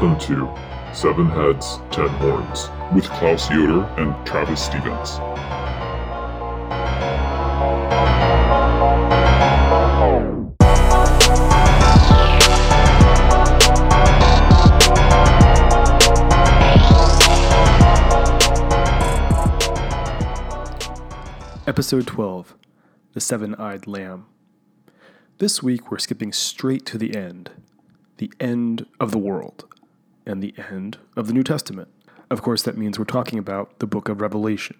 Welcome to Seven Heads, Ten Horns with Klaus Yoder and Travis Stevens. Episode 12 The Seven Eyed Lamb. This week we're skipping straight to the end the end of the world and the end of the New Testament. Of course, that means we're talking about the book of Revelation.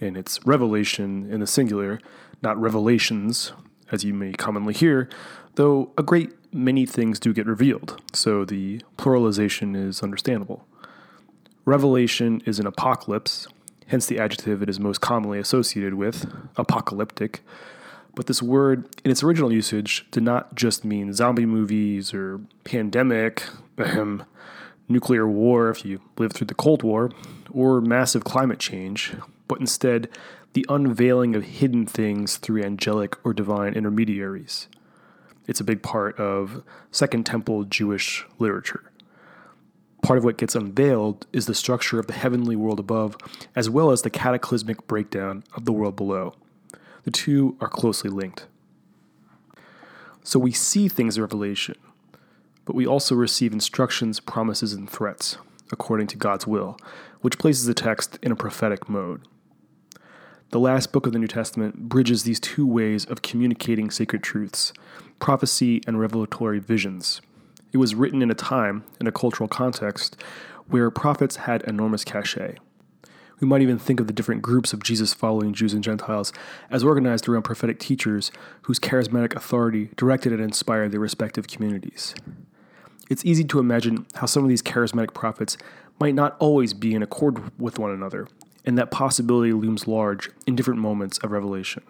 And it's revelation in the singular, not revelations, as you may commonly hear, though a great many things do get revealed, so the pluralization is understandable. Revelation is an apocalypse, hence the adjective it is most commonly associated with, apocalyptic. But this word, in its original usage, did not just mean zombie movies or pandemic, nuclear war if you lived through the Cold War, or massive climate change, but instead the unveiling of hidden things through angelic or divine intermediaries. It's a big part of Second Temple Jewish literature. Part of what gets unveiled is the structure of the heavenly world above, as well as the cataclysmic breakdown of the world below. The two are closely linked. So we see things in Revelation, but we also receive instructions, promises, and threats according to God's will, which places the text in a prophetic mode. The last book of the New Testament bridges these two ways of communicating sacred truths prophecy and revelatory visions. It was written in a time, in a cultural context, where prophets had enormous cachet. We might even think of the different groups of Jesus following Jews and Gentiles as organized around prophetic teachers whose charismatic authority directed and inspired their respective communities. It's easy to imagine how some of these charismatic prophets might not always be in accord with one another, and that possibility looms large in different moments of Revelation.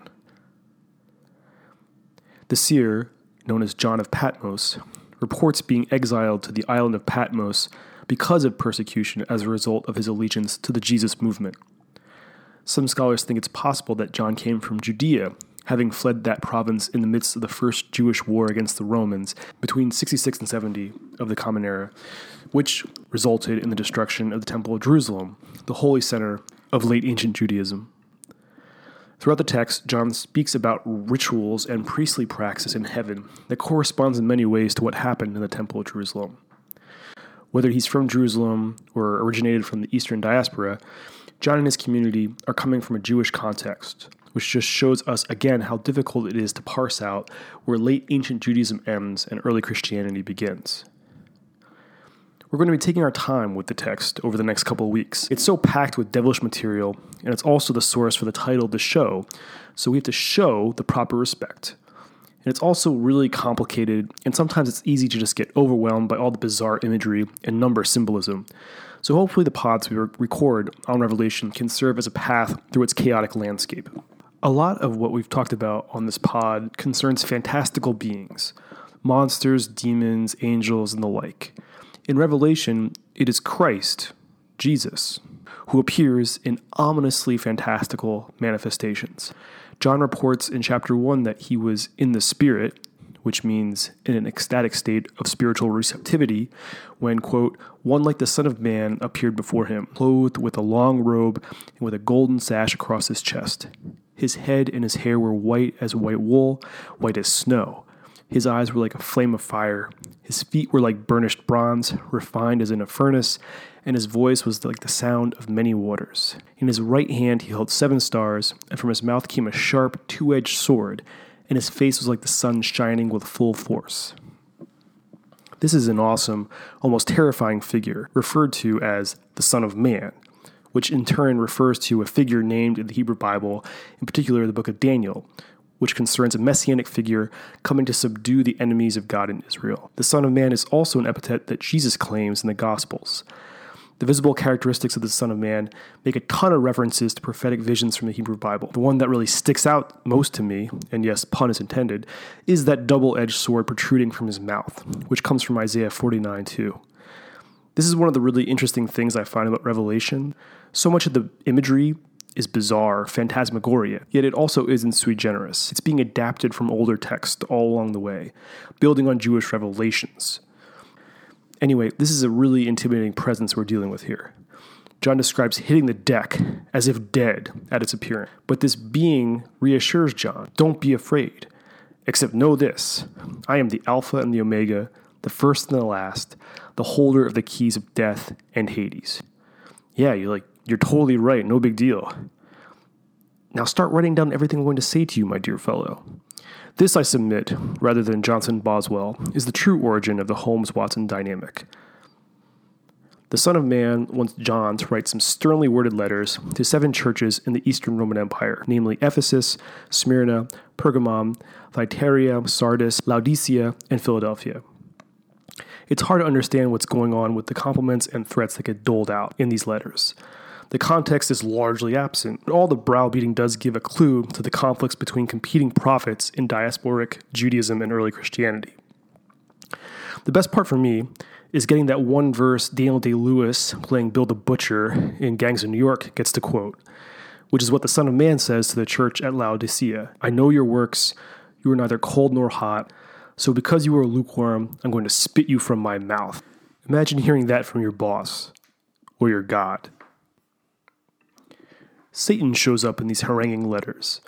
The seer, known as John of Patmos, reports being exiled to the island of Patmos because of persecution as a result of his allegiance to the Jesus movement. Some scholars think it's possible that John came from Judea, having fled that province in the midst of the first Jewish war against the Romans between 66 and 70 of the Common Era, which resulted in the destruction of the Temple of Jerusalem, the holy center of late ancient Judaism. Throughout the text, John speaks about rituals and priestly praxis in heaven that corresponds in many ways to what happened in the Temple of Jerusalem. Whether he's from Jerusalem or originated from the Eastern diaspora, John and his community are coming from a Jewish context, which just shows us again how difficult it is to parse out where late ancient Judaism ends and early Christianity begins. We're going to be taking our time with the text over the next couple of weeks. It's so packed with devilish material, and it's also the source for the title of the show, so we have to show the proper respect. And it's also really complicated, and sometimes it's easy to just get overwhelmed by all the bizarre imagery and number symbolism. So hopefully, the pods we record on Revelation can serve as a path through its chaotic landscape. A lot of what we've talked about on this pod concerns fantastical beings monsters, demons, angels, and the like. In Revelation, it is Christ, Jesus, who appears in ominously fantastical manifestations. John reports in chapter 1 that he was in the Spirit, which means in an ecstatic state of spiritual receptivity, when, quote, one like the Son of Man appeared before him, clothed with a long robe and with a golden sash across his chest. His head and his hair were white as white wool, white as snow. His eyes were like a flame of fire. His feet were like burnished bronze, refined as in a furnace, and his voice was like the sound of many waters. In his right hand he held seven stars, and from his mouth came a sharp, two edged sword, and his face was like the sun shining with full force. This is an awesome, almost terrifying figure, referred to as the Son of Man, which in turn refers to a figure named in the Hebrew Bible, in particular the book of Daniel, which concerns a messianic figure coming to subdue the enemies of God in Israel. The Son of Man is also an epithet that Jesus claims in the Gospels. The visible characteristics of the Son of Man make a ton of references to prophetic visions from the Hebrew Bible. The one that really sticks out most to me, and yes, pun is intended, is that double edged sword protruding from his mouth, which comes from Isaiah 49 2. This is one of the really interesting things I find about Revelation. So much of the imagery is bizarre, phantasmagoria, yet it also isn't sui generis. It's being adapted from older texts all along the way, building on Jewish revelations. Anyway, this is a really intimidating presence we're dealing with here. John describes hitting the deck as if dead at its appearance. But this being reassures John don't be afraid, except know this I am the Alpha and the Omega, the first and the last, the holder of the keys of death and Hades. Yeah, you're like, you're totally right, no big deal. Now start writing down everything I'm going to say to you, my dear fellow. This, I submit, rather than Johnson Boswell, is the true origin of the Holmes Watson dynamic. The Son of Man wants John to write some sternly worded letters to seven churches in the Eastern Roman Empire, namely Ephesus, Smyrna, Pergamum, Thyatira, Sardis, Laodicea, and Philadelphia. It's hard to understand what's going on with the compliments and threats that get doled out in these letters. The context is largely absent. But all the browbeating does give a clue to the conflicts between competing prophets in diasporic Judaism and early Christianity. The best part for me is getting that one verse Daniel Day Lewis playing Bill the Butcher in Gangs of New York gets to quote, which is what the Son of Man says to the church at Laodicea I know your works, you are neither cold nor hot, so because you are lukewarm, I'm going to spit you from my mouth. Imagine hearing that from your boss or your God. Satan shows up in these haranguing letters.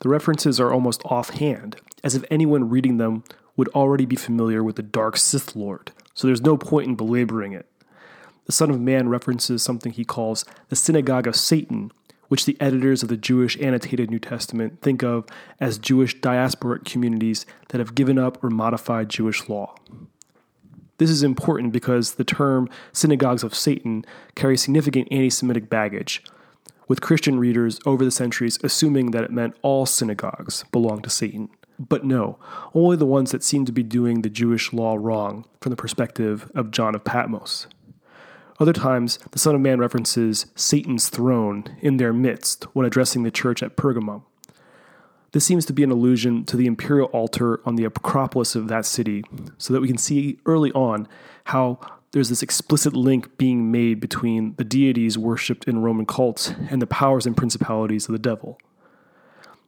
The references are almost offhand, as if anyone reading them would already be familiar with the dark Sith Lord, so there's no point in belaboring it. The Son of Man references something he calls the synagogue of Satan, which the editors of the Jewish annotated New Testament think of as Jewish diasporic communities that have given up or modified Jewish law. This is important because the term synagogues of Satan carries significant anti Semitic baggage, with Christian readers over the centuries assuming that it meant all synagogues belonged to Satan. But no, only the ones that seem to be doing the Jewish law wrong from the perspective of John of Patmos. Other times, the Son of Man references Satan's throne in their midst when addressing the church at Pergamum. This seems to be an allusion to the imperial altar on the Acropolis of that city, so that we can see early on how there's this explicit link being made between the deities worshipped in Roman cults and the powers and principalities of the devil.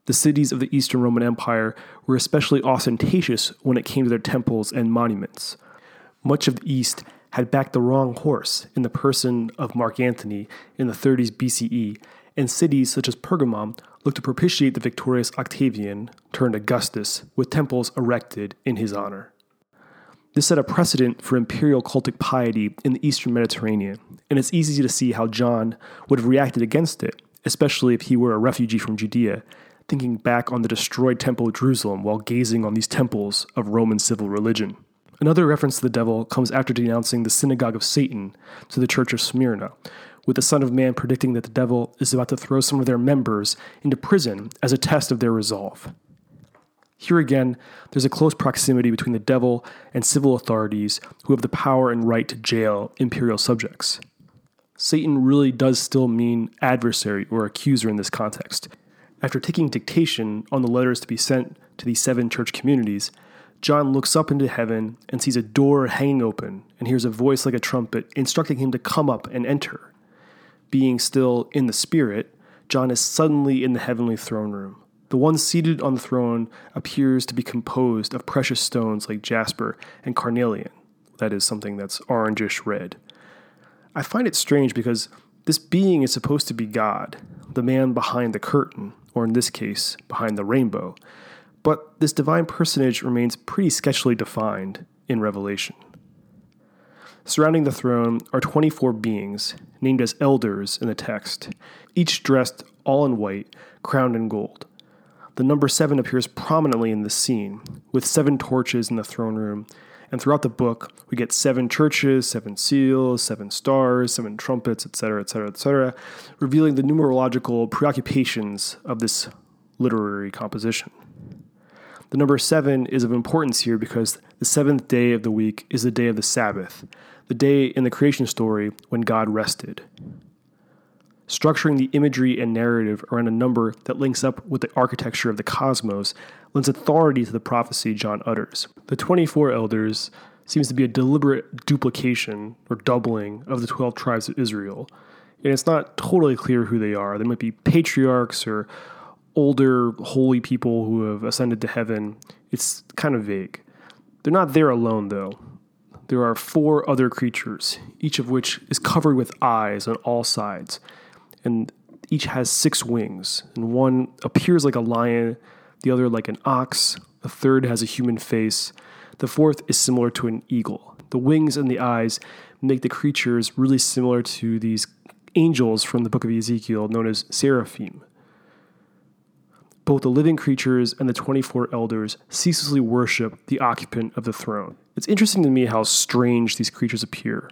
The cities of the Eastern Roman Empire were especially ostentatious when it came to their temples and monuments. Much of the East had backed the wrong horse in the person of Mark Antony in the 30s BCE, and cities such as Pergamum looked to propitiate the victorious Octavian, turned Augustus, with temples erected in his honor. This set a precedent for imperial cultic piety in the eastern Mediterranean, and it's easy to see how John would have reacted against it, especially if he were a refugee from Judea, thinking back on the destroyed Temple of Jerusalem while gazing on these temples of Roman civil religion. Another reference to the devil comes after denouncing the synagogue of Satan to the church of Smyrna, with the Son of Man predicting that the devil is about to throw some of their members into prison as a test of their resolve. Here again, there's a close proximity between the devil and civil authorities who have the power and right to jail imperial subjects. Satan really does still mean adversary or accuser in this context. After taking dictation on the letters to be sent to these seven church communities, John looks up into heaven and sees a door hanging open and hears a voice like a trumpet instructing him to come up and enter. Being still in the Spirit, John is suddenly in the heavenly throne room. The one seated on the throne appears to be composed of precious stones like jasper and carnelian. That is something that's orangish red. I find it strange because this being is supposed to be God, the man behind the curtain, or in this case, behind the rainbow. But this divine personage remains pretty sketchily defined in Revelation. Surrounding the throne are 24 beings, named as elders in the text, each dressed all in white, crowned in gold. The number seven appears prominently in this scene, with seven torches in the throne room. And throughout the book, we get seven churches, seven seals, seven stars, seven trumpets, etc., etc., etc., revealing the numerological preoccupations of this literary composition. The number seven is of importance here because the seventh day of the week is the day of the Sabbath, the day in the creation story when God rested structuring the imagery and narrative around a number that links up with the architecture of the cosmos lends authority to the prophecy John utters. The 24 elders seems to be a deliberate duplication or doubling of the 12 tribes of Israel. And it's not totally clear who they are. They might be patriarchs or older holy people who have ascended to heaven. It's kind of vague. They're not there alone, though. there are four other creatures, each of which is covered with eyes on all sides, and each has six wings. And one appears like a lion, the other like an ox, the third has a human face, the fourth is similar to an eagle. The wings and the eyes make the creatures really similar to these angels from the book of Ezekiel known as seraphim. Both the living creatures and the 24 elders ceaselessly worship the occupant of the throne. It's interesting to me how strange these creatures appear.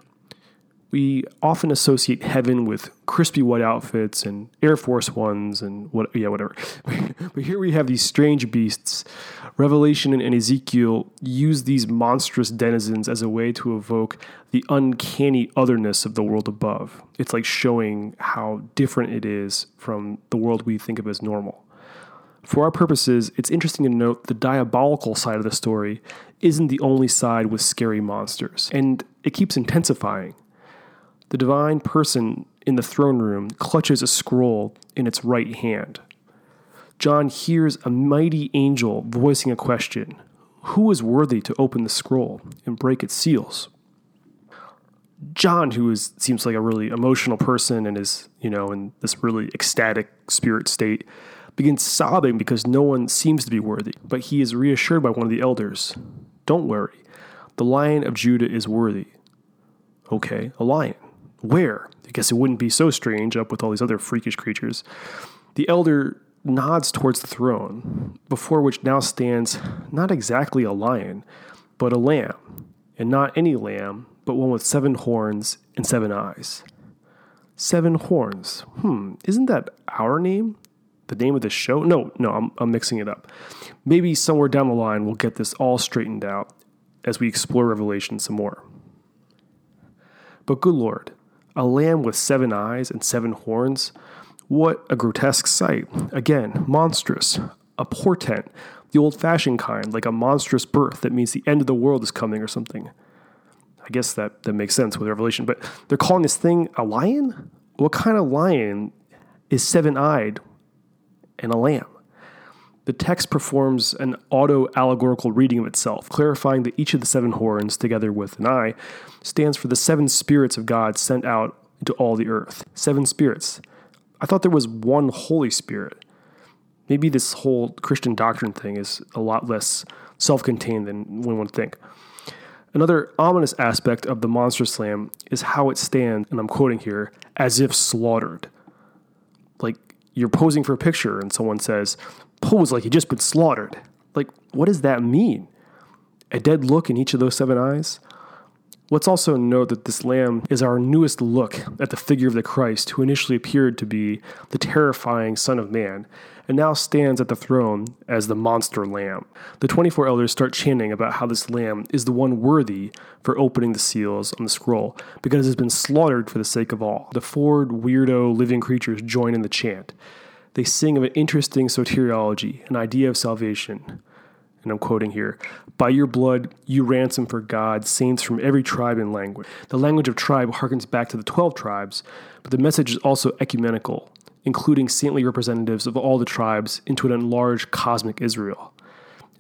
We often associate heaven with crispy white outfits and Air Force Ones and what, yeah, whatever. but here we have these strange beasts. Revelation and Ezekiel use these monstrous denizens as a way to evoke the uncanny otherness of the world above. It's like showing how different it is from the world we think of as normal. For our purposes, it's interesting to note the diabolical side of the story isn't the only side with scary monsters, and it keeps intensifying. The divine person in the throne room clutches a scroll in its right hand. John hears a mighty angel voicing a question Who is worthy to open the scroll and break its seals? John, who is, seems like a really emotional person and is, you know, in this really ecstatic spirit state, begins sobbing because no one seems to be worthy. But he is reassured by one of the elders Don't worry, the lion of Judah is worthy. Okay, a lion. Where? I guess it wouldn't be so strange up with all these other freakish creatures. The elder nods towards the throne, before which now stands not exactly a lion, but a lamb. And not any lamb, but one with seven horns and seven eyes. Seven horns. Hmm, isn't that our name? the name of the show. No, no, I'm, I'm mixing it up. Maybe somewhere down the line we'll get this all straightened out as we explore Revelation some more. But good Lord, a lamb with seven eyes and seven horns? What a grotesque sight. Again, monstrous, a portent, the old fashioned kind, like a monstrous birth that means the end of the world is coming or something. I guess that, that makes sense with Revelation, but they're calling this thing a lion? What kind of lion is seven eyed and a lamb. The text performs an auto allegorical reading of itself, clarifying that each of the seven horns, together with an eye, stands for the seven spirits of God sent out into all the earth. Seven spirits. I thought there was one Holy Spirit. Maybe this whole Christian doctrine thing is a lot less self contained than one would think. Another ominous aspect of the monster slam is how it stands, and I'm quoting here, as if slaughtered. Like you're posing for a picture and someone says, pose like you just been slaughtered. Like, what does that mean? A dead look in each of those seven eyes? Let's also note that this lamb is our newest look at the figure of the Christ who initially appeared to be the terrifying Son of Man and now stands at the throne as the monster lamb. The 24 elders start chanting about how this lamb is the one worthy for opening the seals on the scroll because it has been slaughtered for the sake of all. The four weirdo living creatures join in the chant. They sing of an interesting soteriology, an idea of salvation. And I'm quoting here By your blood, you ransom for God saints from every tribe and language. The language of tribe harkens back to the 12 tribes, but the message is also ecumenical including saintly representatives of all the tribes into an enlarged cosmic Israel.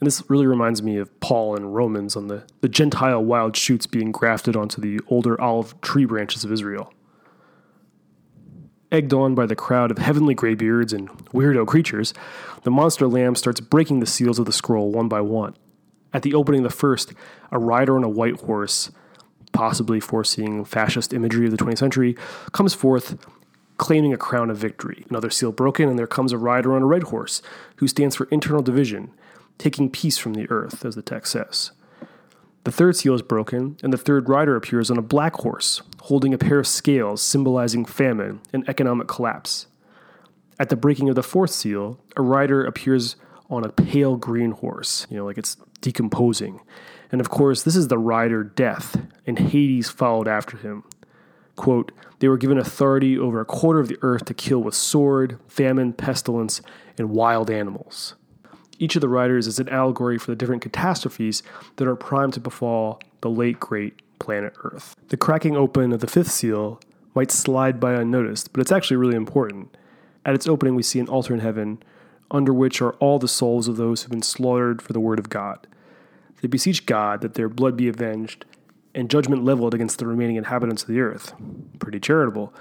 And this really reminds me of Paul in Romans on the, the Gentile wild shoots being grafted onto the older olive tree branches of Israel. Egged on by the crowd of heavenly graybeards and weirdo creatures, the monster lamb starts breaking the seals of the scroll one by one. At the opening of the first, a rider on a white horse, possibly foreseeing fascist imagery of the 20th century, comes forth claiming a crown of victory. Another seal broken, and there comes a rider on a red horse, who stands for internal division, taking peace from the earth, as the text says. The third seal is broken, and the third rider appears on a black horse, holding a pair of scales symbolizing famine and economic collapse. At the breaking of the fourth seal, a rider appears on a pale green horse, you know, like it's decomposing. And of course, this is the rider Death, and Hades followed after him. Quote, they were given authority over a quarter of the earth to kill with sword, famine, pestilence, and wild animals. Each of the riders is an allegory for the different catastrophes that are primed to befall the late great planet Earth. The cracking open of the fifth seal might slide by unnoticed, but it's actually really important. At its opening, we see an altar in heaven, under which are all the souls of those who have been slaughtered for the word of God. They beseech God that their blood be avenged and judgment leveled against the remaining inhabitants of the earth. Pretty charitable.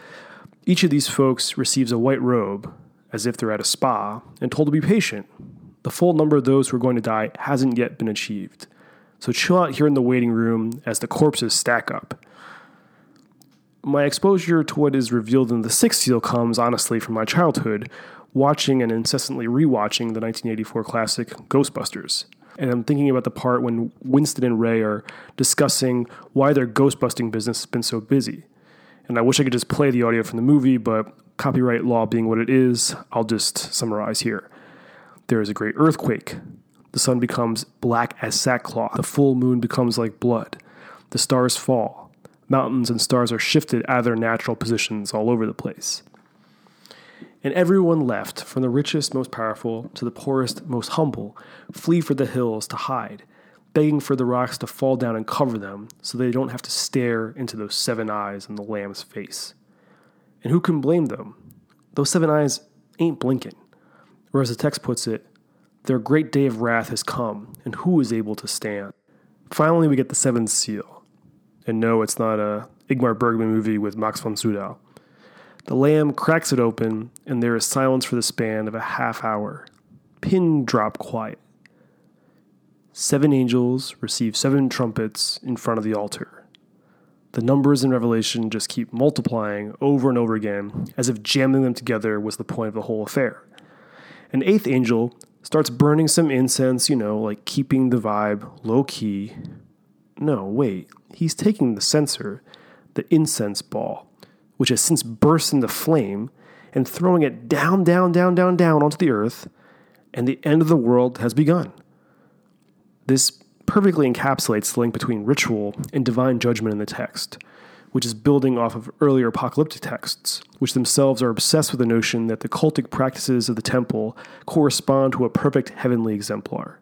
Each of these folks receives a white robe, as if they're at a spa, and told to be patient. The full number of those who are going to die hasn't yet been achieved. So chill out here in the waiting room as the corpses stack up. My exposure to what is revealed in the sixth seal comes, honestly, from my childhood, watching and incessantly rewatching the 1984 classic Ghostbusters. And I'm thinking about the part when Winston and Ray are discussing why their ghostbusting business has been so busy. And I wish I could just play the audio from the movie, but copyright law being what it is, I'll just summarize here. There is a great earthquake. The sun becomes black as sackcloth. The full moon becomes like blood. The stars fall. Mountains and stars are shifted out of their natural positions all over the place. And everyone left, from the richest, most powerful, to the poorest, most humble, flee for the hills to hide, begging for the rocks to fall down and cover them so they don't have to stare into those seven eyes in the Lamb's face. And who can blame them? Those seven eyes ain't blinking. Or as the text puts it, their great day of wrath has come, and who is able to stand? Finally, we get the seventh seal. And no, it's not a Ingmar Bergman movie with Max von Sydow. The lamb cracks it open, and there is silence for the span of a half hour. Pin drop quiet. Seven angels receive seven trumpets in front of the altar. The numbers in Revelation just keep multiplying over and over again, as if jamming them together was the point of the whole affair. An eighth angel starts burning some incense, you know, like keeping the vibe low key. No, wait, he's taking the censer, the incense ball, which has since burst into flame, and throwing it down, down, down, down, down onto the earth, and the end of the world has begun. This perfectly encapsulates the link between ritual and divine judgment in the text, which is building off of earlier apocalyptic texts, which themselves are obsessed with the notion that the cultic practices of the temple correspond to a perfect heavenly exemplar.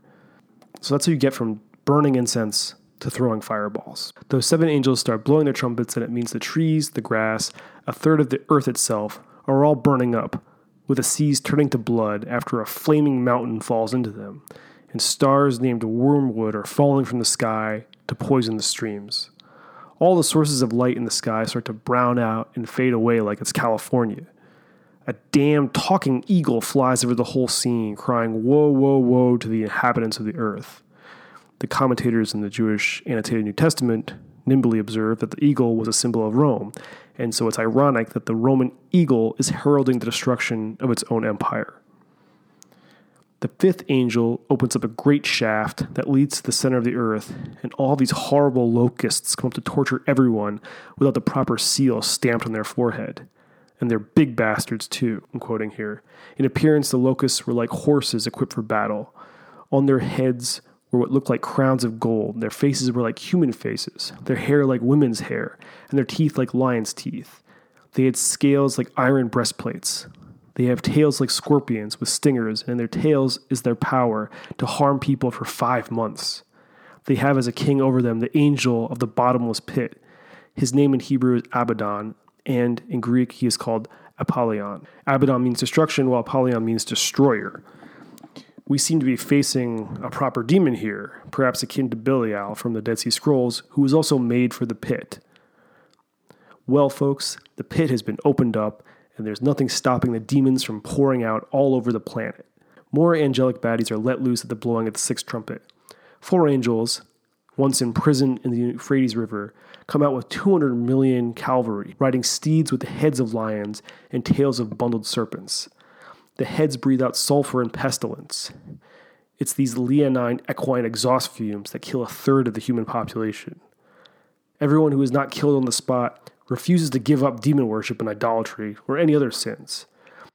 So that's how you get from burning incense to throwing fireballs. Those seven angels start blowing their trumpets, and it means the trees, the grass, a third of the earth itself are all burning up, with the seas turning to blood after a flaming mountain falls into them, and stars named wormwood are falling from the sky to poison the streams. All the sources of light in the sky start to brown out and fade away like it's California. A damn talking eagle flies over the whole scene, crying, Woe, woe, woe to the inhabitants of the earth. The commentators in the Jewish annotated New Testament nimbly observe that the eagle was a symbol of Rome, and so it's ironic that the Roman eagle is heralding the destruction of its own empire. The fifth angel opens up a great shaft that leads to the center of the earth, and all these horrible locusts come up to torture everyone without the proper seal stamped on their forehead. And they're big bastards, too, I'm quoting here. In appearance, the locusts were like horses equipped for battle. On their heads were what looked like crowns of gold. Their faces were like human faces, their hair like women's hair, and their teeth like lions' teeth. They had scales like iron breastplates. They have tails like scorpions with stingers, and their tails is their power to harm people for five months. They have as a king over them the angel of the bottomless pit. His name in Hebrew is Abaddon, and in Greek he is called Apollyon. Abaddon means destruction, while Apollyon means destroyer. We seem to be facing a proper demon here, perhaps akin to Belial from the Dead Sea Scrolls, who was also made for the pit. Well, folks, the pit has been opened up, and there's nothing stopping the demons from pouring out all over the planet. More angelic baddies are let loose at the blowing of the sixth trumpet. Four angels, once imprisoned in the Euphrates River, come out with 200 million cavalry, riding steeds with the heads of lions and tails of bundled serpents. The heads breathe out sulfur and pestilence. It's these leonine equine exhaust fumes that kill a third of the human population. Everyone who is not killed on the spot refuses to give up demon worship and idolatry or any other sins.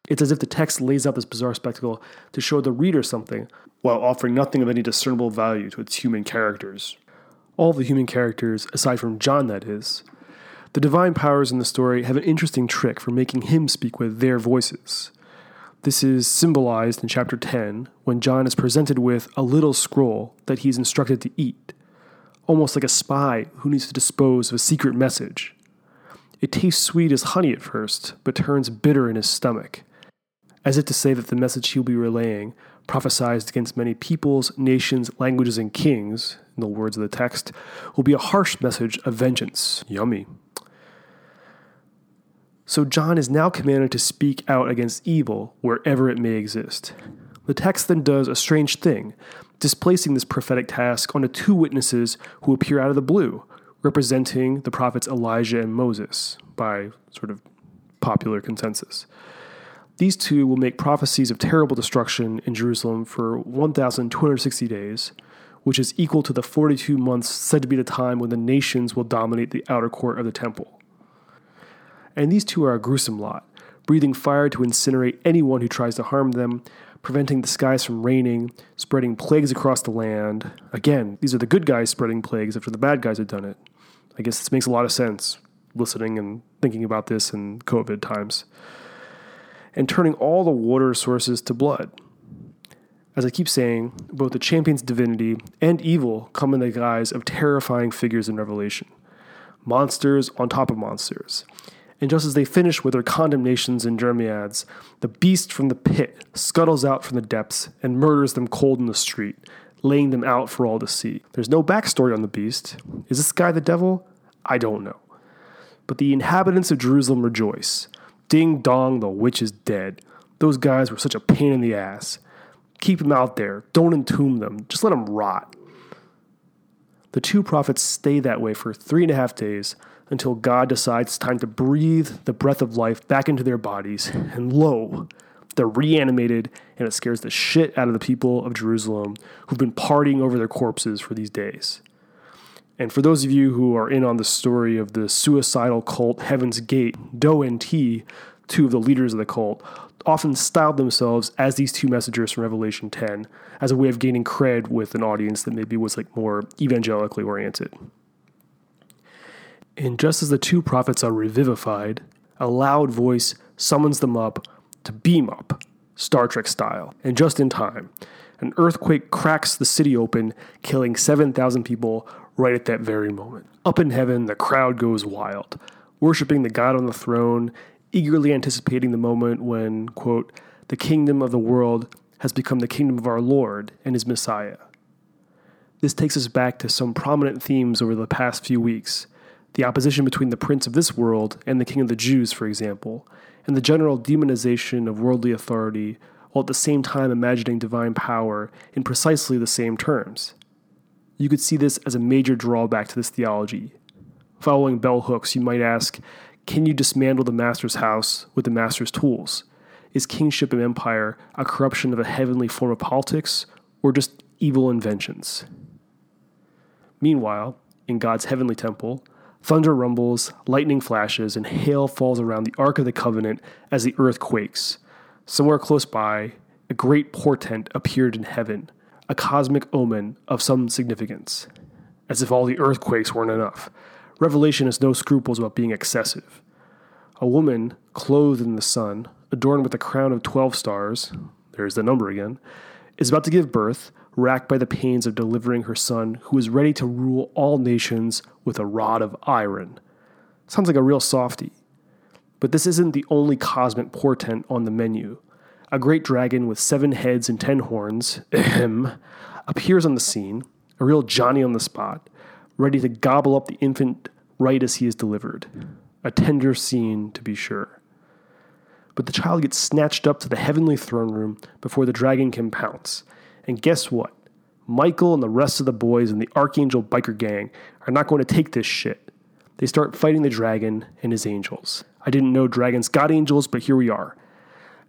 It's as if the text lays out this bizarre spectacle to show the reader something while offering nothing of any discernible value to its human characters. All the human characters, aside from John, that is. The divine powers in the story have an interesting trick for making him speak with their voices. This is symbolized in chapter 10 when John is presented with a little scroll that he's instructed to eat, almost like a spy who needs to dispose of a secret message. It tastes sweet as honey at first, but turns bitter in his stomach. as if to say that the message he'll be relaying, prophesied against many peoples, nations, languages, and kings, in the words of the text, will be a harsh message of vengeance. Yummy. So John is now commanded to speak out against evil wherever it may exist. The text then does a strange thing, displacing this prophetic task onto two witnesses who appear out of the blue, representing the prophets Elijah and Moses by sort of popular consensus. These two will make prophecies of terrible destruction in Jerusalem for 1,260 days, which is equal to the 42 months said to be the time when the nations will dominate the outer court of the temple. And these two are a gruesome lot, breathing fire to incinerate anyone who tries to harm them, preventing the skies from raining, spreading plagues across the land. Again, these are the good guys spreading plagues after the bad guys had done it. I guess this makes a lot of sense, listening and thinking about this in COVID times. And turning all the water sources to blood. As I keep saying, both the champion's divinity and evil come in the guise of terrifying figures in Revelation monsters on top of monsters. And just as they finish with their condemnations and Jeremiads, the beast from the pit scuttles out from the depths and murders them cold in the street, laying them out for all to see. There's no backstory on the beast. Is this guy the devil? I don't know. But the inhabitants of Jerusalem rejoice. Ding dong, the witch is dead. Those guys were such a pain in the ass. Keep them out there. Don't entomb them. Just let them rot. The two prophets stay that way for three and a half days until God decides it's time to breathe the breath of life back into their bodies. And lo, they're reanimated, and it scares the shit out of the people of Jerusalem who've been partying over their corpses for these days. And for those of you who are in on the story of the suicidal cult Heaven's Gate, Do and Ti, two of the leaders of the cult, often styled themselves as these two messengers from Revelation 10 as a way of gaining cred with an audience that maybe was like more evangelically oriented. And just as the two prophets are revivified, a loud voice summons them up to beam up, Star Trek style, and just in time. An earthquake cracks the city open, killing 7,000 people right at that very moment. Up in heaven, the crowd goes wild, worshiping the God on the throne, eagerly anticipating the moment when, quote, the kingdom of the world has become the kingdom of our Lord and his Messiah. This takes us back to some prominent themes over the past few weeks the opposition between the prince of this world and the king of the Jews, for example, and the general demonization of worldly authority, while at the same time imagining divine power in precisely the same terms. You could see this as a major drawback to this theology. Following bell hooks, you might ask can you dismantle the master's house with the master's tools? Is kingship and empire a corruption of a heavenly form of politics, or just evil inventions? Meanwhile, in God's heavenly temple, Thunder rumbles, lightning flashes, and hail falls around the Ark of the Covenant as the earth quakes. Somewhere close by, a great portent appeared in heaven, a cosmic omen of some significance. As if all the earthquakes weren't enough, Revelation has no scruples about being excessive. A woman, clothed in the sun, adorned with a crown of twelve stars, there's the number again, is about to give birth, racked by the pains of delivering her son, who is ready to rule all nations with a rod of iron. Sounds like a real softy. But this isn't the only cosmic portent on the menu. A great dragon with seven heads and ten horns, ahem, appears on the scene, a real Johnny on the spot, ready to gobble up the infant right as he is delivered. A tender scene, to be sure. But the child gets snatched up to the heavenly throne room before the dragon can pounce. And guess what? Michael and the rest of the boys in the Archangel biker gang are not going to take this shit. They start fighting the dragon and his angels. I didn't know dragons got angels, but here we are.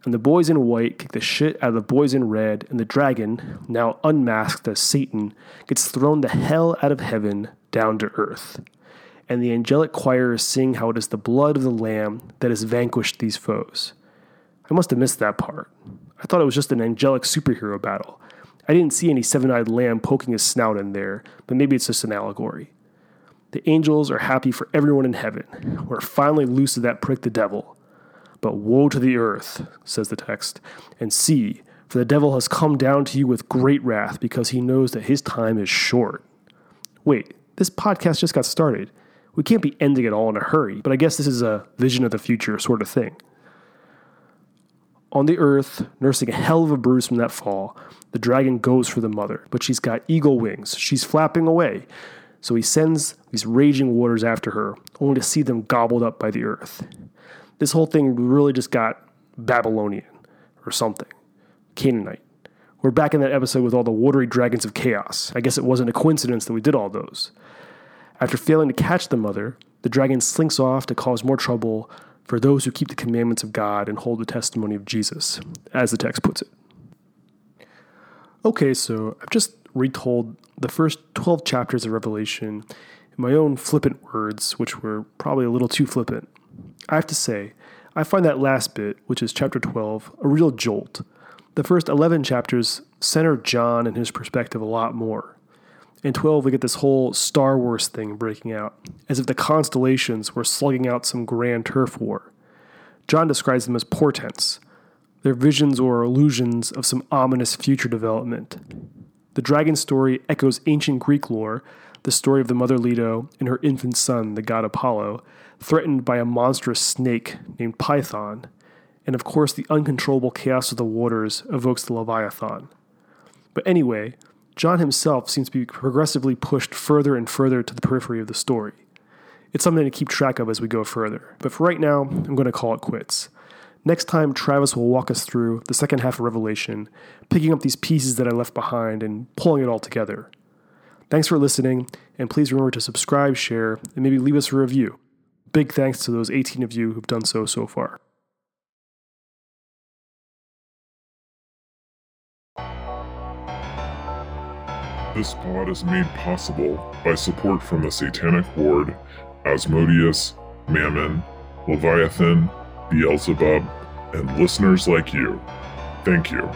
And the boys in white kick the shit out of the boys in red, and the dragon, now unmasked as Satan, gets thrown the hell out of heaven down to earth. And the angelic choir is sing how it is the blood of the Lamb that has vanquished these foes. I must have missed that part. I thought it was just an angelic superhero battle. I didn't see any seven eyed lamb poking his snout in there, but maybe it's just an allegory. The angels are happy for everyone in heaven. We're finally loose of that prick, the devil. But woe to the earth, says the text, and see, for the devil has come down to you with great wrath because he knows that his time is short. Wait, this podcast just got started. We can't be ending it all in a hurry, but I guess this is a vision of the future sort of thing. On the earth, nursing a hell of a bruise from that fall, the dragon goes for the mother, but she's got eagle wings. She's flapping away. So he sends these raging waters after her, only to see them gobbled up by the earth. This whole thing really just got Babylonian or something, Canaanite. We're back in that episode with all the watery dragons of chaos. I guess it wasn't a coincidence that we did all those. After failing to catch the mother, the dragon slinks off to cause more trouble for those who keep the commandments of God and hold the testimony of Jesus, as the text puts it. Okay, so I've just retold the first 12 chapters of Revelation in my own flippant words, which were probably a little too flippant. I have to say, I find that last bit, which is chapter 12, a real jolt. The first 11 chapters center John and his perspective a lot more. In 12, we get this whole Star Wars thing breaking out, as if the constellations were slugging out some grand turf war. John describes them as portents, their visions or illusions of some ominous future development. The dragon story echoes ancient Greek lore, the story of the mother Leto and her infant son, the god Apollo, threatened by a monstrous snake named Python. And of course, the uncontrollable chaos of the waters evokes the Leviathan. But anyway, John himself seems to be progressively pushed further and further to the periphery of the story. It's something to keep track of as we go further. But for right now, I'm going to call it quits. Next time, Travis will walk us through the second half of Revelation, picking up these pieces that I left behind and pulling it all together. Thanks for listening, and please remember to subscribe, share, and maybe leave us a review. Big thanks to those 18 of you who've done so so far. This pod is made possible by support from the Satanic Ward, Asmodeus, Mammon, Leviathan, Beelzebub, and listeners like you. Thank you.